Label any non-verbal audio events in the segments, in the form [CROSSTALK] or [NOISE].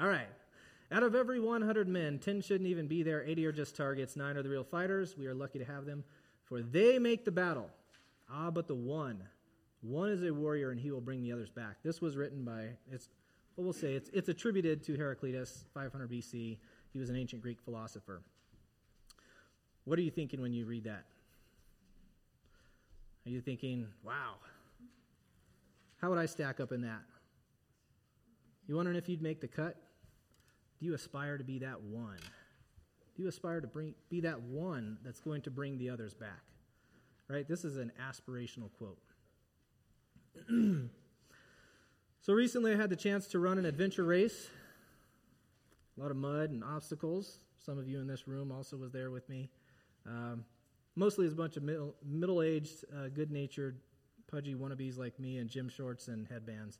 All right. Out of every 100 men, 10 shouldn't even be there. 80 are just targets. Nine are the real fighters. We are lucky to have them, for they make the battle. Ah, but the one. One is a warrior, and he will bring the others back. This was written by, it's, what we'll say, it's, it's attributed to Heraclitus, 500 BC. He was an ancient Greek philosopher. What are you thinking when you read that? Are you thinking, wow, how would I stack up in that? You wondering if you'd make the cut? Do you aspire to be that one? Do you aspire to bring, be that one that's going to bring the others back? Right? This is an aspirational quote. [CLEARS THROAT] so recently I had the chance to run an adventure race. A lot of mud and obstacles. Some of you in this room also was there with me. Um, mostly it's a bunch of middle, middle-aged, uh, good-natured, pudgy wannabes like me in gym shorts and headbands.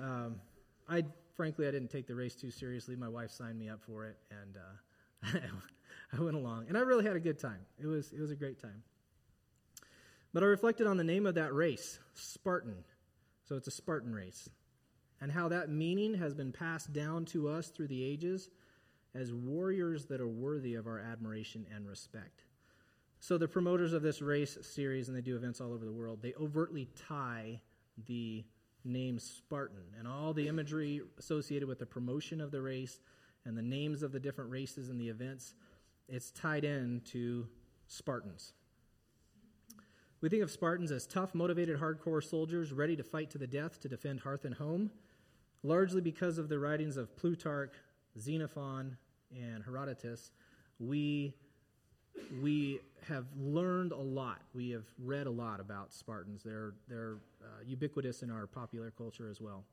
Um, I frankly I didn't take the race too seriously. My wife signed me up for it, and uh, [LAUGHS] I went along, and I really had a good time. It was it was a great time. But I reflected on the name of that race, Spartan. So it's a Spartan race, and how that meaning has been passed down to us through the ages as warriors that are worthy of our admiration and respect. So the promoters of this race series, and they do events all over the world, they overtly tie the name Spartan and all the imagery associated with the promotion of the race and the names of the different races and the events, it's tied in to Spartans. We think of Spartans as tough, motivated, hardcore soldiers ready to fight to the death to defend hearth and home, largely because of the writings of Plutarch, Xenophon, and Herodotus. We we have learned a lot. We have read a lot about Spartans. They're, they're uh, ubiquitous in our popular culture as well.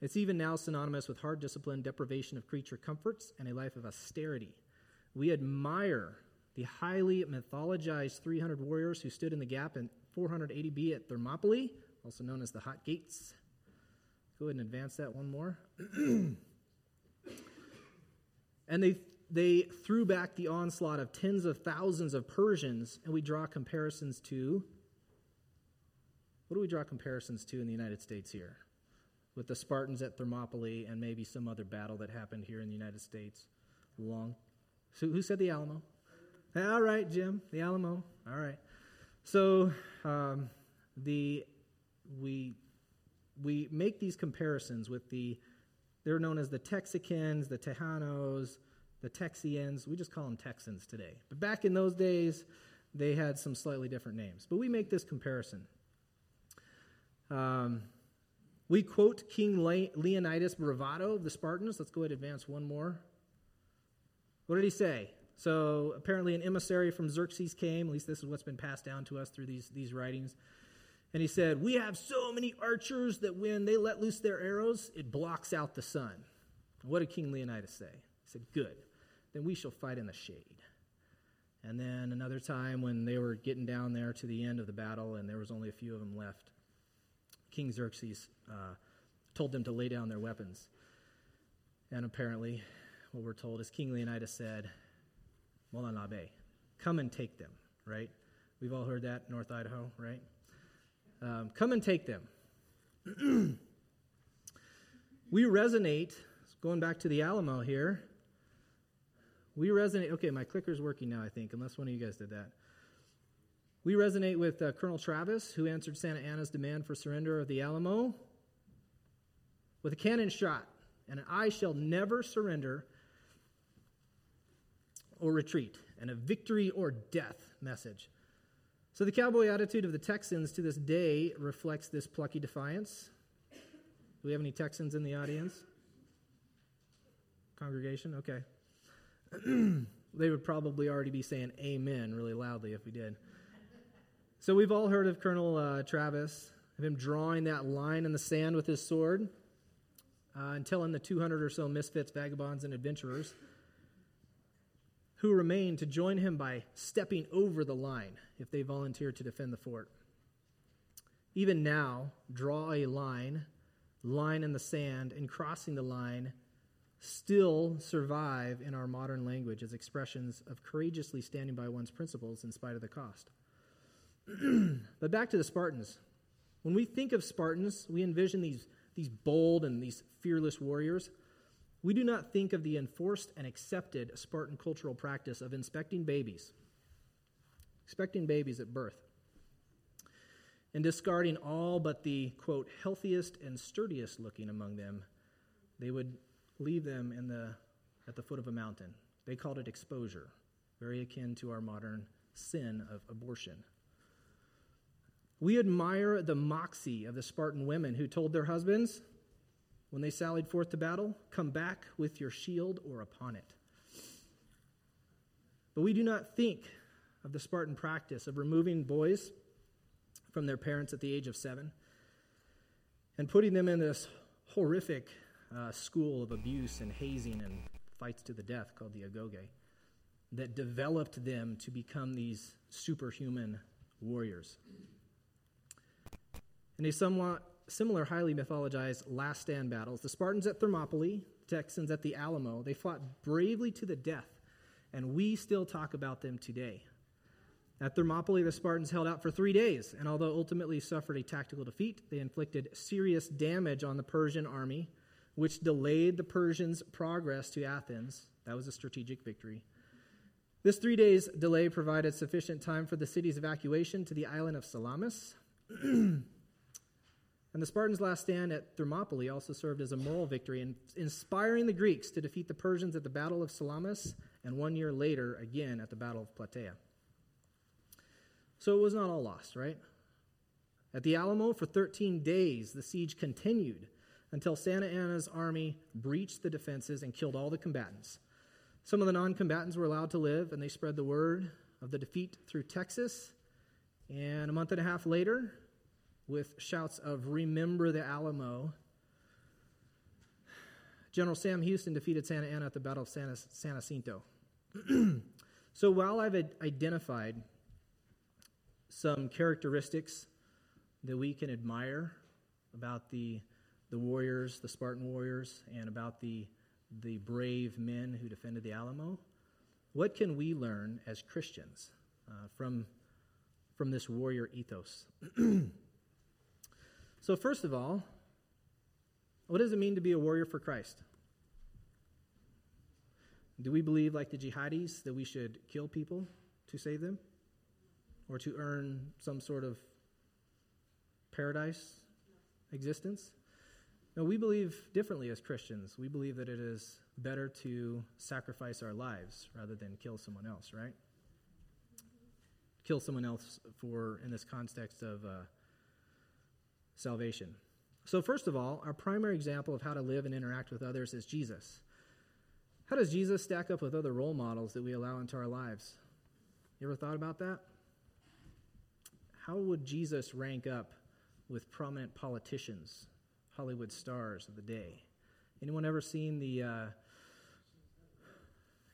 It's even now synonymous with hard discipline, deprivation of creature comforts, and a life of austerity. We admire the highly mythologized 300 warriors who stood in the gap in 480 B at Thermopylae, also known as the Hot Gates. Go ahead and advance that one more. [CLEARS THROAT] and they they threw back the onslaught of tens of thousands of Persians, and we draw comparisons to what do we draw comparisons to in the United States here? With the Spartans at Thermopylae and maybe some other battle that happened here in the United States. Long. So who said the Alamo? All right, Jim, the Alamo. All right. So um, the we we make these comparisons with the they're known as the Texicans, the Tejanos, the Texians. We just call them Texans today. But back in those days, they had some slightly different names. But we make this comparison. Um, we quote King Leonidas Bravado of the Spartans. Let's go ahead and advance one more. What did he say? So apparently, an emissary from Xerxes came. At least this is what's been passed down to us through these, these writings. And he said, We have so many archers that when they let loose their arrows, it blocks out the sun. What did King Leonidas say? He said, Good then we shall fight in the shade. And then another time when they were getting down there to the end of the battle and there was only a few of them left, King Xerxes uh, told them to lay down their weapons. And apparently, what we're told is King Leonidas said, Molon labe, come and take them, right? We've all heard that, North Idaho, right? Um, come and take them. [CLEARS THROAT] we resonate, going back to the Alamo here, we resonate. Okay, my clicker's working now, I think, unless one of you guys did that. We resonate with uh, Colonel Travis, who answered Santa Anna's demand for surrender of the Alamo with a cannon shot and an I shall never surrender or retreat, and a victory or death message. So the cowboy attitude of the Texans to this day reflects this plucky defiance. Do we have any Texans in the audience? Congregation? Okay. [CLEARS THROAT] they would probably already be saying amen really loudly if we did. So we've all heard of Colonel uh, Travis, of him drawing that line in the sand with his sword uh, and telling the 200 or so misfits, vagabonds, and adventurers who remained to join him by stepping over the line if they volunteered to defend the fort. Even now, draw a line, line in the sand, and crossing the line still survive in our modern language as expressions of courageously standing by one's principles in spite of the cost. [CLEARS THROAT] but back to the Spartans. When we think of Spartans, we envision these these bold and these fearless warriors, we do not think of the enforced and accepted Spartan cultural practice of inspecting babies, expecting babies at birth, and discarding all but the, quote, healthiest and sturdiest looking among them. They would leave them in the, at the foot of a mountain. They called it exposure, very akin to our modern sin of abortion. We admire the moxie of the Spartan women who told their husbands, when they sallied forth to battle, Come back with your shield or upon it. But we do not think of the Spartan practice of removing boys from their parents at the age of seven and putting them in this horrific uh, school of abuse and hazing and fights to the death called the Agoge that developed them to become these superhuman warriors. In a somewhat similar highly mythologized last stand battles, the Spartans at Thermopylae, Texans at the Alamo, they fought bravely to the death, and we still talk about them today. At Thermopylae, the Spartans held out for three days, and although ultimately suffered a tactical defeat, they inflicted serious damage on the Persian army, which delayed the Persians' progress to Athens. That was a strategic victory. This three days delay provided sufficient time for the city's evacuation to the island of Salamis. [CLEARS THROAT] And the Spartans' last stand at Thermopylae also served as a moral victory in inspiring the Greeks to defeat the Persians at the Battle of Salamis and one year later again at the Battle of Plataea. So it was not all lost, right? At the Alamo, for 13 days, the siege continued until Santa Anna's army breached the defenses and killed all the combatants. Some of the non combatants were allowed to live, and they spread the word of the defeat through Texas. And a month and a half later, with shouts of Remember the Alamo. General Sam Houston defeated Santa Anna at the Battle of San Jacinto. [CLEARS THROAT] so while I've identified some characteristics that we can admire about the, the warriors, the Spartan warriors, and about the, the brave men who defended the Alamo, what can we learn as Christians uh, from, from this warrior ethos? [CLEARS THROAT] So, first of all, what does it mean to be a warrior for Christ? Do we believe, like the jihadis, that we should kill people to save them? Or to earn some sort of paradise existence? No, we believe differently as Christians. We believe that it is better to sacrifice our lives rather than kill someone else, right? Kill someone else for, in this context of uh, salvation. So, first of all, our primary example of how to live and interact with others is Jesus. How does Jesus stack up with other role models that we allow into our lives? You ever thought about that? How would Jesus rank up with prominent politicians, Hollywood stars of the day? Anyone ever seen the. Uh,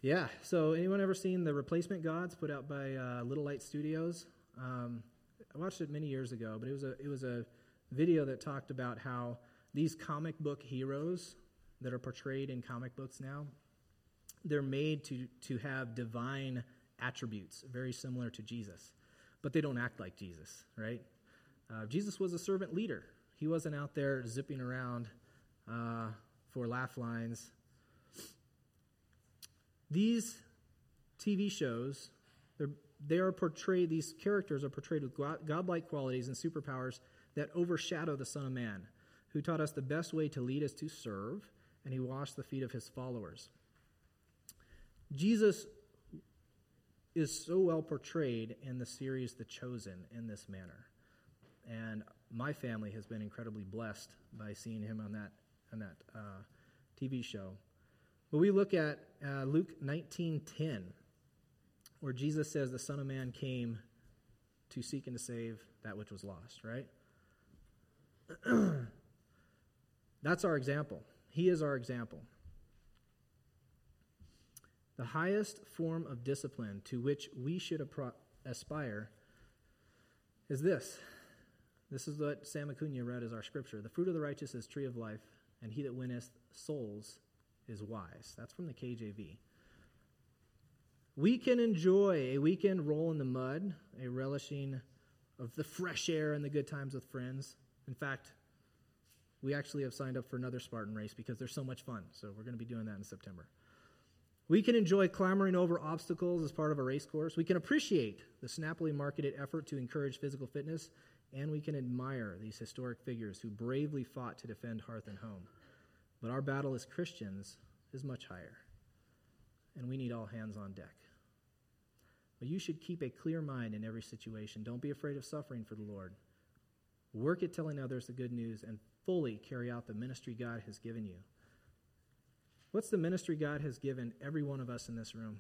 yeah, so anyone ever seen the Replacement Gods put out by uh, Little Light Studios? Um, I watched it many years ago, but it was a it was a video that talked about how these comic book heroes that are portrayed in comic books now, they're made to, to have divine attributes, very similar to Jesus. But they don't act like Jesus, right? Uh, Jesus was a servant leader. He wasn't out there zipping around uh, for laugh lines. These TV shows, they are portrayed, these characters are portrayed with godlike qualities and superpowers that overshadow the Son of Man, who taught us the best way to lead us to serve, and he washed the feet of his followers. Jesus is so well portrayed in the series The Chosen in this manner. And my family has been incredibly blessed by seeing him on that, on that uh, TV show. But we look at uh, Luke 19.10, where Jesus says the Son of Man came to seek and to save that which was lost, right? [CLEARS THROAT] That's our example. He is our example. The highest form of discipline to which we should aspire is this. This is what Sam Acuna read as our scripture. The fruit of the righteous is tree of life, and he that winneth souls is wise. That's from the KJV. We can enjoy a weekend roll in the mud, a relishing of the fresh air and the good times with friends. In fact, We actually have signed up for another Spartan race because they're so much fun. So we're going to be doing that in September. We can enjoy clambering over obstacles as part of a race course. We can appreciate the snappily marketed effort to encourage physical fitness, and we can admire these historic figures who bravely fought to defend hearth and home. But our battle as Christians is much higher, and we need all hands on deck. But you should keep a clear mind in every situation. Don't be afraid of suffering for the Lord. Work at telling others the good news and fully carry out the ministry God has given you. What's the ministry God has given every one of us in this room?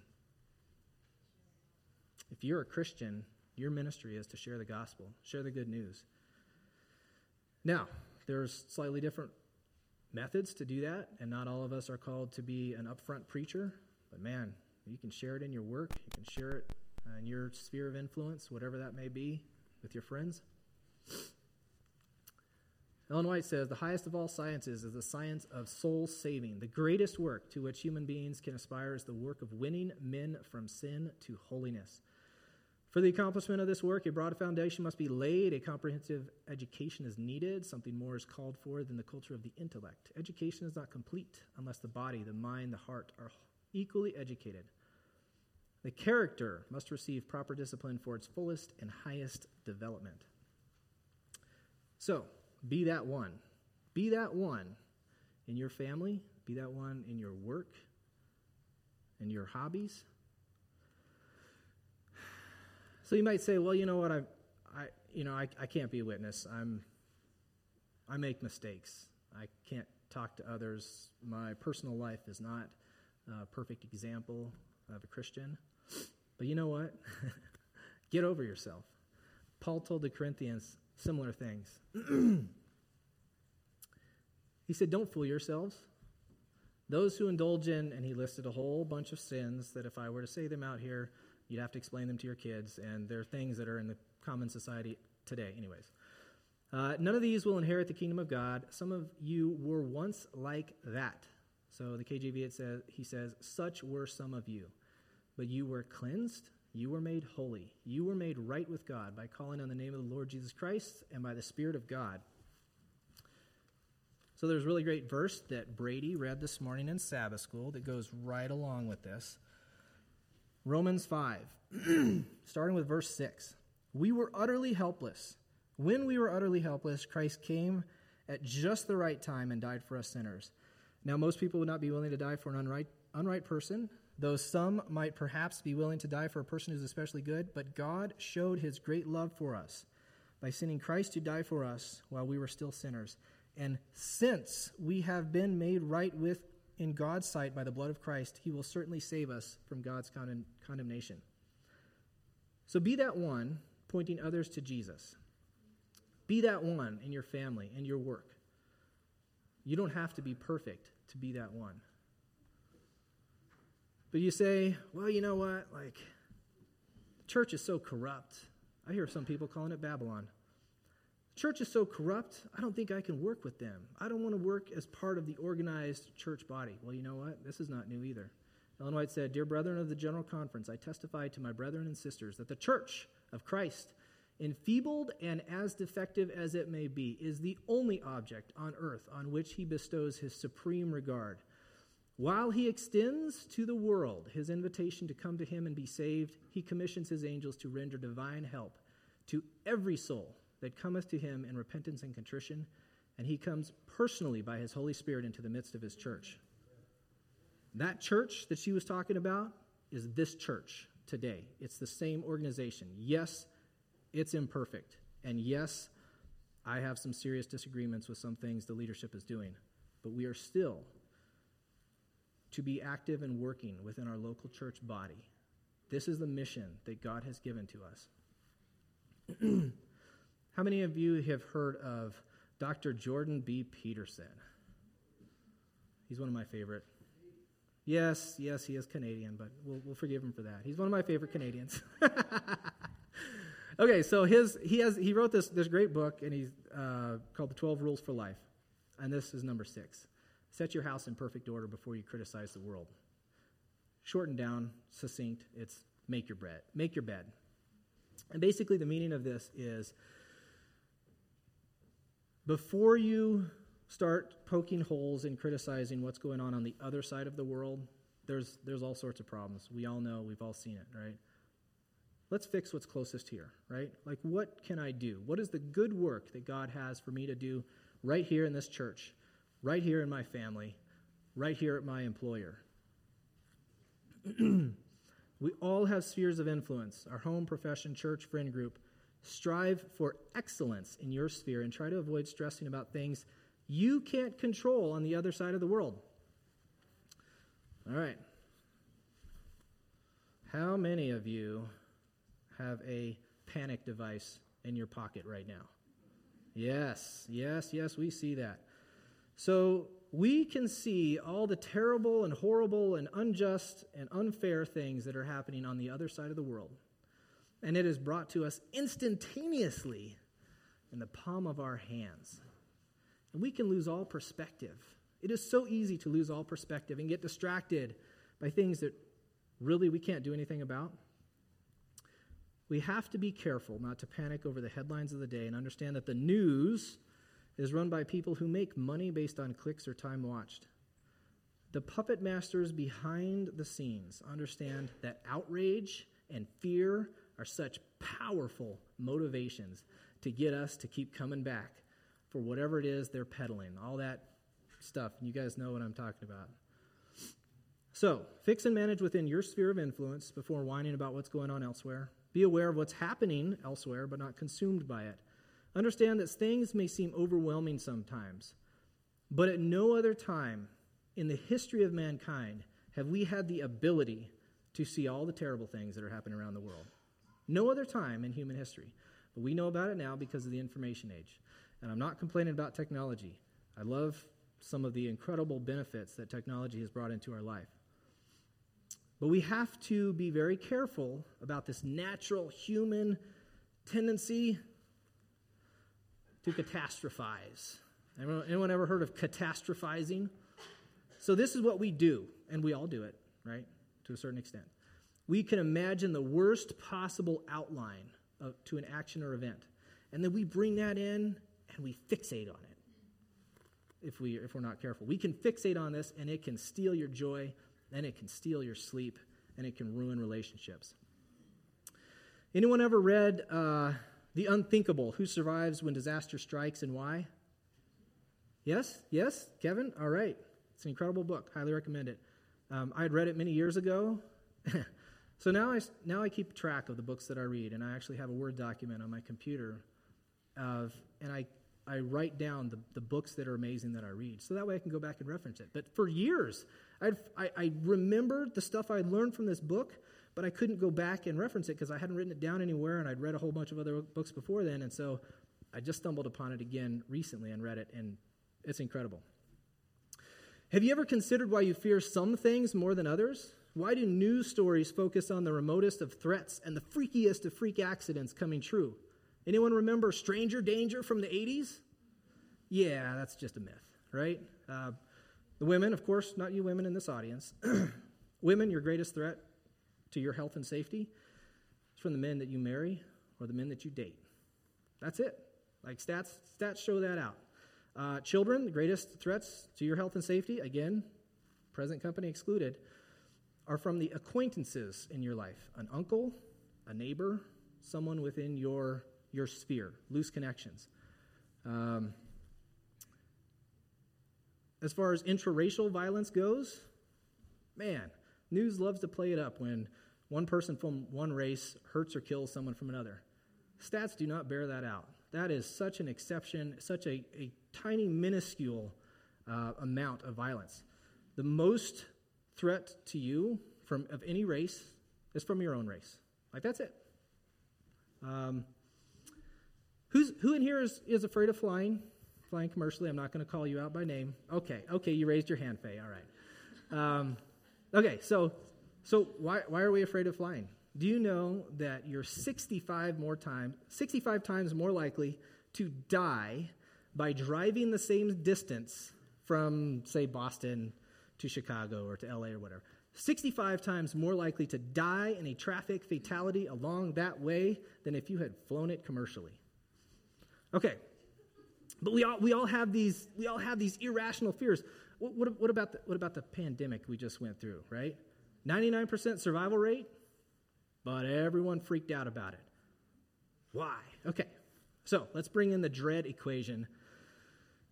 If you're a Christian, your ministry is to share the gospel, share the good news. Now, there's slightly different methods to do that, and not all of us are called to be an upfront preacher, but man, you can share it in your work, you can share it uh, in your sphere of influence, whatever that may be, with your friends. Ellen White says the highest of all sciences is the science of soul saving. The greatest work to which human beings can aspire is the work of winning men from sin to holiness. For the accomplishment of this work, a broad foundation must be laid. A comprehensive education is needed. Something more is called for than the culture of the intellect. Education is not complete unless the body, the mind, the heart are equally educated. The character must receive proper discipline for its fullest and highest development. So, be that one. Be that one in your family, be that one in your work, in your hobbies. So you might say, well, you know what, I, I you know, I, I can't be a witness. I'm, I make mistakes. I can't talk to others. My personal life is not a perfect example of a Christian. But you know what? [LAUGHS] Get over yourself. Paul told the Corinthians, similar things. [CLEARS THROAT] he said, Don't fool yourselves. Those who indulge in, and he listed a whole bunch of sins that if I were to say them out here, you'd have to explain them to your kids, and they're things that are in the common society today, anyways. Uh, none of these will inherit the kingdom of God. Some of you were once like that. So the KJV it says he says, "Such were some of you, but you were cleansed, you were made holy. You were made right with God by calling on the name of the Lord Jesus Christ and by the Spirit of God. So there's a really great verse that Brady read this morning in Sabbath school that goes right along with this. Romans 5, [CLEARS THROAT] starting with verse 6. We were utterly helpless. When we were utterly helpless, Christ came at just the right time and died for us sinners. Now, most people would not be willing to die for an unright, unright person, though some might perhaps be willing to die for a person who's especially good, but God showed his great love for us by sending Christ to die for us while we were still sinners. And since we have been made right with in God's sight by the blood of Christ, he will certainly save us from God's condemn- condemnation. So be that one pointing others to Jesus. Be that one in your family and your work. You don't have to be perfect to be that one. But you say, well, you know what? Like, church is so corrupt. I hear some people calling it Babylon. Church is so corrupt, I don't think I can work with them. I don't want to work as part of the organized church body. Well, you know what? This is not new either. Ellen White said, Dear brethren of the General Conference, I testify to my brethren and sisters that the church of Christ, enfeebled and as defective as it may be, is the only object on earth on which he bestows his supreme regard. While he extends to the world his invitation to come to him and be saved, he commissions his angels to render divine help to every soul that cometh to him in repentance and contrition, and he comes personally by his Holy Spirit into the midst of his church. That church that she was talking about is this church today. It's the same organization. Yes, it's imperfect. And yes, I have some serious disagreements with some things the leadership is doing. But we are still to be active and working within our local church body. This is the mission that God has given to us. [CLEARS THROAT] How many of you have heard of Dr. Jordan B. Peterson? He's one of my favorite. Yes, yes, he is Canadian, but we'll, we'll forgive him for that. He's one of my favorite Canadians. [LAUGHS] okay, so his he has he wrote this this great book, and he's uh, called the Twelve Rules for Life, and this is number six. Set your house in perfect order before you criticize the world. Shortened down, succinct, it's make your bed. Make your bed. And basically, the meaning of this is before you start poking holes and criticizing what's going on on the other side of the world, there's, there's all sorts of problems. We all know, we've all seen it, right? Let's fix what's closest here, right? Like, what can I do? What is the good work that God has for me to do right here in this church, right here in my family, right here at my employer? [CLEARS THROAT] we all have spheres of influence our home, profession, church, friend group. Strive for excellence in your sphere and try to avoid stressing about things you can't control on the other side of the world. All right. How many of you have a panic device in your pocket right now? Yes, yes, yes, we see that. So we can see all the terrible and horrible and unjust and unfair things that are happening on the other side of the world. And it is brought to us instantaneously in the palm of our hands. And we can lose all perspective. It is so easy to lose all perspective and get distracted by things that really we can't do anything about. We have to be careful not to panic over the headlines of the day and understand that the news is run by people who make money based on clicks or time watched. The puppet masters behind the scenes understand that outrage and fear are such powerful motivations to get us to keep coming back for whatever it is they're peddling, all that stuff. You guys know what I'm talking about. So, fix and manage within your sphere of influence before whining about what's going on elsewhere. Be aware of what's happening elsewhere, but not consumed by it. Understand that things may seem overwhelming sometimes, but at no other time in the history of mankind have we had the ability to see all the terrible things that are happening around the world. No other time in human history. But we know about it now because of the information age. And I'm not complaining about technology. I love some of the incredible benefits that technology has brought into our life. But we have to be very careful about this natural human tendency to catastrophize. Anyone, anyone ever heard of catastrophizing? So, this is what we do, and we all do it, right, to a certain extent. We can imagine the worst possible outline of, to an action or event, and then we bring that in and we fixate on it if, we, if we're not careful. We can fixate on this, and it can steal your joy, and it can steal your sleep, and it can ruin relationships. Anyone ever read uh, The Unthinkable Who Survives When Disaster Strikes and Why? Yes? Yes? Kevin? All right. It's an incredible book. Highly recommend it. Um, I had read it many years ago. [LAUGHS] so now I, now I keep track of the books that I read, and I actually have a Word document on my computer of, and I, I write down the, the books that are amazing that I read. So that way I can go back and reference it. But for years, I'd, I, I remembered the stuff I learned from this book, but I couldn't go back and reference it because I hadn't written it down anywhere, and I'd read a whole bunch of other books before then. And so I just stumbled upon it again recently and read it, and it's incredible. Have you ever considered why you fear some things more than others? Why do news stories focus on the remotest of threats and the freakiest of freak accidents coming true? Anyone remember Stranger Danger from the 80s? Yeah, that's just a myth, right? Uh, the women, of course, not you women in this audience. [CLEARS THROAT] women, your greatest threat to your health and safety is from the men that you marry or the men that you date. That's it. Like stats, stats show that out. Uh, children, the greatest threats to your health and safety, again, present company excluded, are from the acquaintances in your life an uncle, a neighbor, someone within your, your sphere, loose connections. Um, as far as intraracial violence goes, man, news loves to play it up when one person from one race hurts or kills someone from another. Stats do not bear that out. That is such an exception, such a, a tiny, minuscule uh, amount of violence. The most threat to you from of any race is from your own race. Like that's it. Um, who's who in here is, is afraid of flying? flying commercially. I'm not going to call you out by name. Okay, okay, you raised your hand, Faye. All right. Um, okay, so so why why are we afraid of flying? Do you know that you're 65 more times 65 times more likely to die by driving the same distance from say Boston to Chicago or to LA or whatever? 65 times more likely to die in a traffic fatality along that way than if you had flown it commercially. Okay, But we all, we all, have, these, we all have these irrational fears. What, what, what, about the, what about the pandemic we just went through, right? 99% survival rate, but everyone freaked out about it. Why? Okay, so let's bring in the dread equation.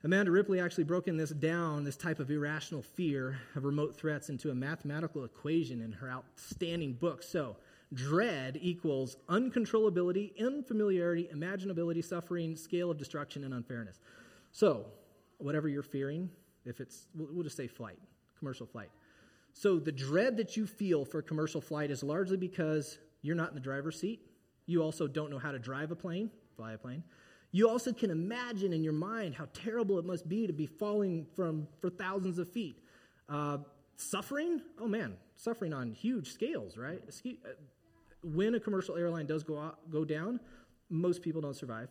Amanda Ripley actually broken this down, this type of irrational fear of remote threats, into a mathematical equation in her outstanding book. So, dread equals uncontrollability, unfamiliarity, imaginability, suffering, scale of destruction, and unfairness. So, whatever you're fearing, if it's, we'll just say flight, commercial flight. So, the dread that you feel for commercial flight is largely because you're not in the driver's seat. You also don't know how to drive a plane, fly a plane. You also can imagine in your mind how terrible it must be to be falling from for thousands of feet. Uh, suffering, oh man, suffering on huge scales, right? Uh, when a commercial airline does go out, go down, most people don't survive.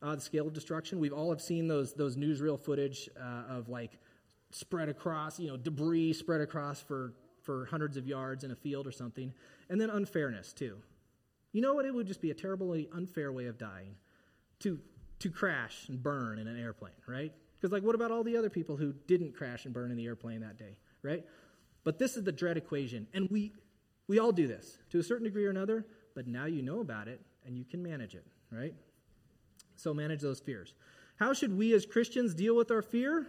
Uh, the scale of destruction, we've all have seen those those newsreel footage uh, of like spread across, you know, debris spread across for for hundreds of yards in a field or something, and then unfairness too. You know what? It would just be a terribly unfair way of dying to to crash and burn in an airplane, right? Because, like, what about all the other people who didn't crash and burn in the airplane that day, right? But this is the dread equation. And we, we all do this to a certain degree or another, but now you know about it and you can manage it, right? So, manage those fears. How should we as Christians deal with our fear?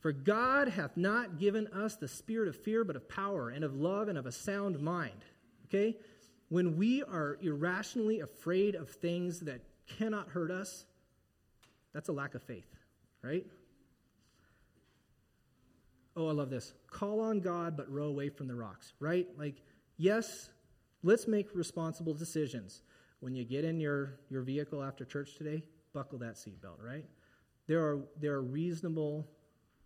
For God hath not given us the spirit of fear, but of power and of love and of a sound mind. Okay? When we are irrationally afraid of things that cannot hurt us, that's a lack of faith, right? Oh, I love this. Call on God, but row away from the rocks, right? Like, yes, let's make responsible decisions. When you get in your, your vehicle after church today, buckle that seatbelt, right? There are, there are reasonable,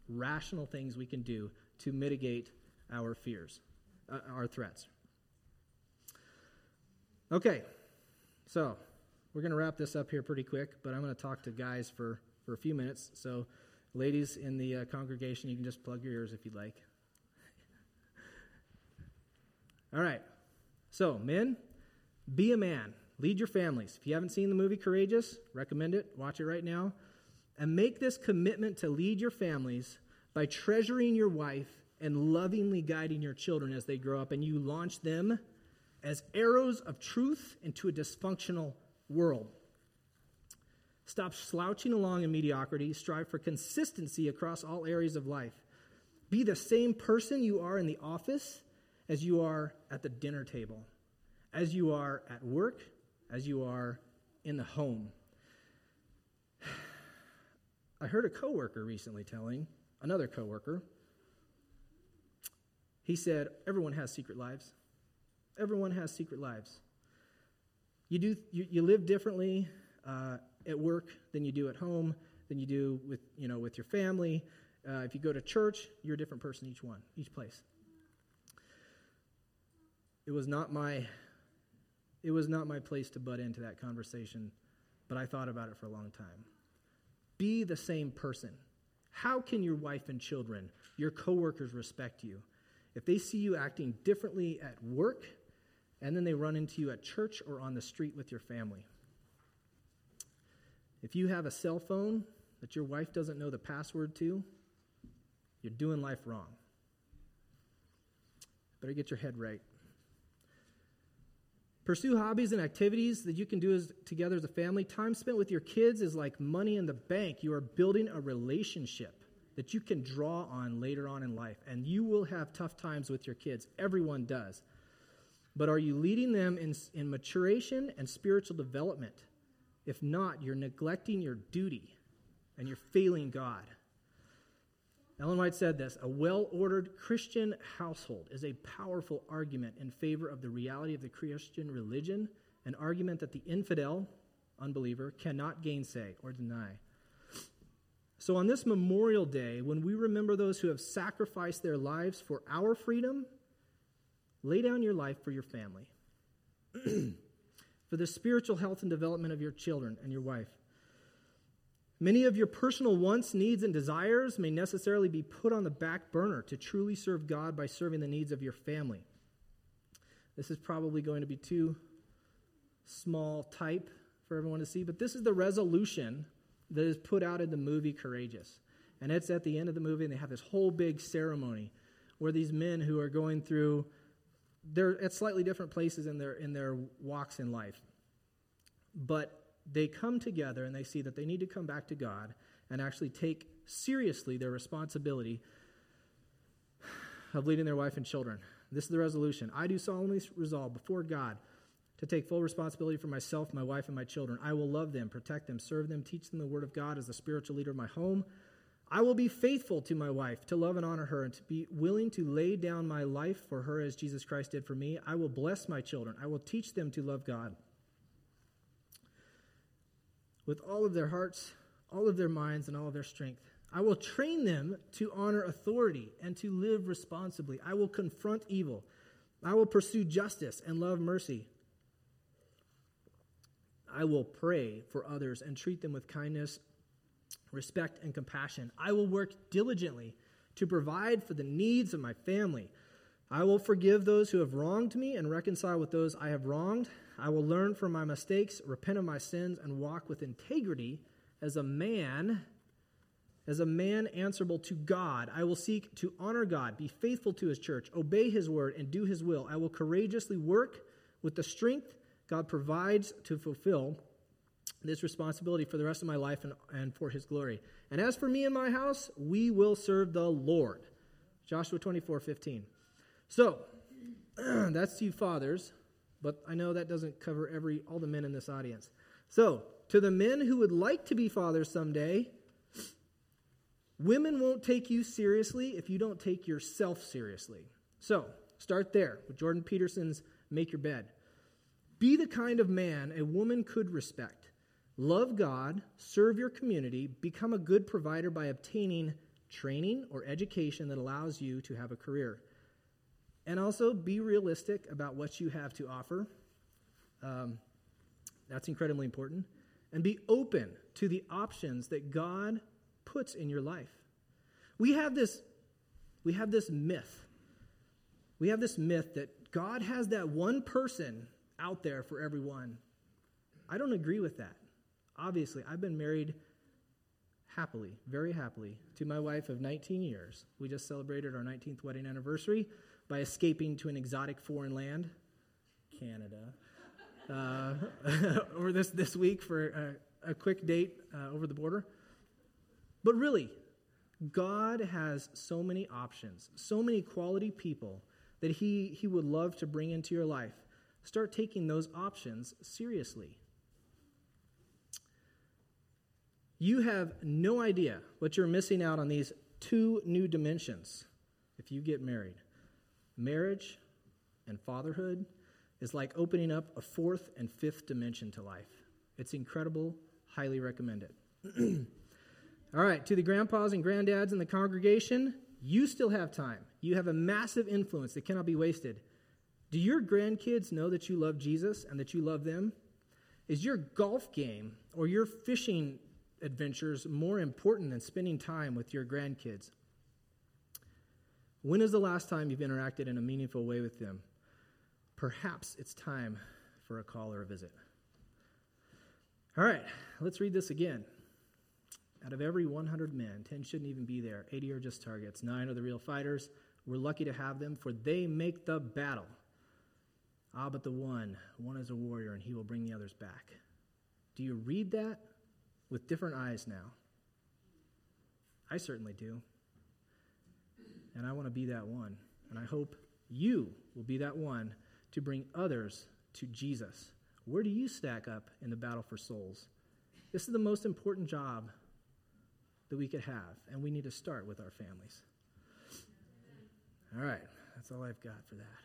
rational things we can do to mitigate our fears, uh, our threats. Okay, so we're going to wrap this up here pretty quick, but I'm going to talk to guys for, for a few minutes. So, ladies in the uh, congregation, you can just plug your ears if you'd like. [LAUGHS] All right. So, men, be a man. Lead your families. If you haven't seen the movie Courageous, recommend it. Watch it right now. And make this commitment to lead your families by treasuring your wife and lovingly guiding your children as they grow up, and you launch them as arrows of truth into a dysfunctional world. Stop slouching along in mediocrity. Strive for consistency across all areas of life. Be the same person you are in the office as you are at the dinner table, as you are at work, as you are in the home. [SIGHS] I heard a coworker recently telling another coworker. He said, Everyone has secret lives. Everyone has secret lives. You, do, you, you live differently uh, at work than you do at home, than you do with, you know, with your family. Uh, if you go to church, you're a different person each one, each place. It was not my it was not my place to butt into that conversation, but I thought about it for a long time. Be the same person. How can your wife and children, your coworkers respect you if they see you acting differently at work and then they run into you at church or on the street with your family. If you have a cell phone that your wife doesn't know the password to, you're doing life wrong. Better get your head right. Pursue hobbies and activities that you can do as, together as a family. Time spent with your kids is like money in the bank. You are building a relationship that you can draw on later on in life. And you will have tough times with your kids. Everyone does. But are you leading them in, in maturation and spiritual development? If not, you're neglecting your duty and you're failing God. Ellen White said this A well ordered Christian household is a powerful argument in favor of the reality of the Christian religion, an argument that the infidel, unbeliever, cannot gainsay or deny. So, on this Memorial Day, when we remember those who have sacrificed their lives for our freedom Lay down your life for your family, [CLEARS THROAT] for the spiritual health and development of your children and your wife. Many of your personal wants, needs, and desires may necessarily be put on the back burner to truly serve God by serving the needs of your family. This is probably going to be too small type for everyone to see, but this is the resolution that is put out in the movie Courageous. And it's at the end of the movie, and they have this whole big ceremony where these men who are going through, they're at slightly different places in their, in their walks in life. But they come together and they see that they need to come back to God and actually take seriously their responsibility of leading their wife and children. This is the resolution. I do solemnly resolve before God to take full responsibility for myself, my wife, and my children. I will love them, protect them, serve them, teach them the word of God as the spiritual leader of my home. I will be faithful to my wife, to love and honor her, and to be willing to lay down my life for her as Jesus Christ did for me. I will bless my children. I will teach them to love God with all of their hearts, all of their minds, and all of their strength. I will train them to honor authority and to live responsibly. I will confront evil. I will pursue justice and love mercy. I will pray for others and treat them with kindness, respect, and compassion. I will work diligently to provide for the needs of my family. I will forgive those who have wronged me and reconcile with those I have wronged. I will learn from my mistakes, repent of my sins, and walk with integrity as a man as a man answerable to God. I will seek to honor God, be faithful to his church, obey his word, and do his will. I will courageously work with the strength God provides to fulfill this responsibility for the rest of my life and, and for his glory. And as for me and my house, we will serve the Lord. Joshua 24 15. So, [CLEARS THROAT] that's you fathers, but I know that doesn't cover every all the men in this audience. So, to the men who would like to be fathers someday, Women won't take you seriously if you don't take yourself seriously. So, start there with Jordan Peterson's Make Your Bed. Be the kind of man a woman could respect. Love God, serve your community, become a good provider by obtaining training or education that allows you to have a career. And also be realistic about what you have to offer. Um, that's incredibly important. And be open to the options that God puts in your life. We have this, we have this myth. We have this myth that God has that one person out there for everyone. I don't agree with that. Obviously, I've been married happily, very happily, to my wife of 19 years. We just celebrated our 19th wedding anniversary by escaping to an exotic foreign land, Canada, uh, [LAUGHS] over this, this week for a, a quick date uh, over the border. But really, God has so many options, so many quality people that he, he would love to bring into your life. Start taking those options seriously. You have no idea what you're missing out on these two new dimensions if you get married. Marriage and fatherhood is like opening up a fourth and fifth dimension to life. It's incredible, highly recommend it. [CLEARS THROAT] All right, to the grandpas and granddads in the congregation, you still have time. You have a massive influence that cannot be wasted. Do your grandkids know that you love Jesus and that you love them? Is your golf game or your fishing adventures more important than spending time with your grandkids? When is the last time you've interacted in a meaningful way with them? Perhaps it's time for a call or a visit. All right, let's read this again. Out of every 100 men, 10 shouldn't even be there. 80 are just targets. Nine are the real fighters. We're lucky to have them, for they make the battle. Ah, but the one, one is a warrior, and he will bring the others back. Do you read that with different eyes now? I certainly do. And I want to be that one. And I hope you will be that one to bring others to Jesus. Where do you stack up in the battle for souls? This is the most important job that we could have, and we need to start with our families. All right, that's all I've got for that.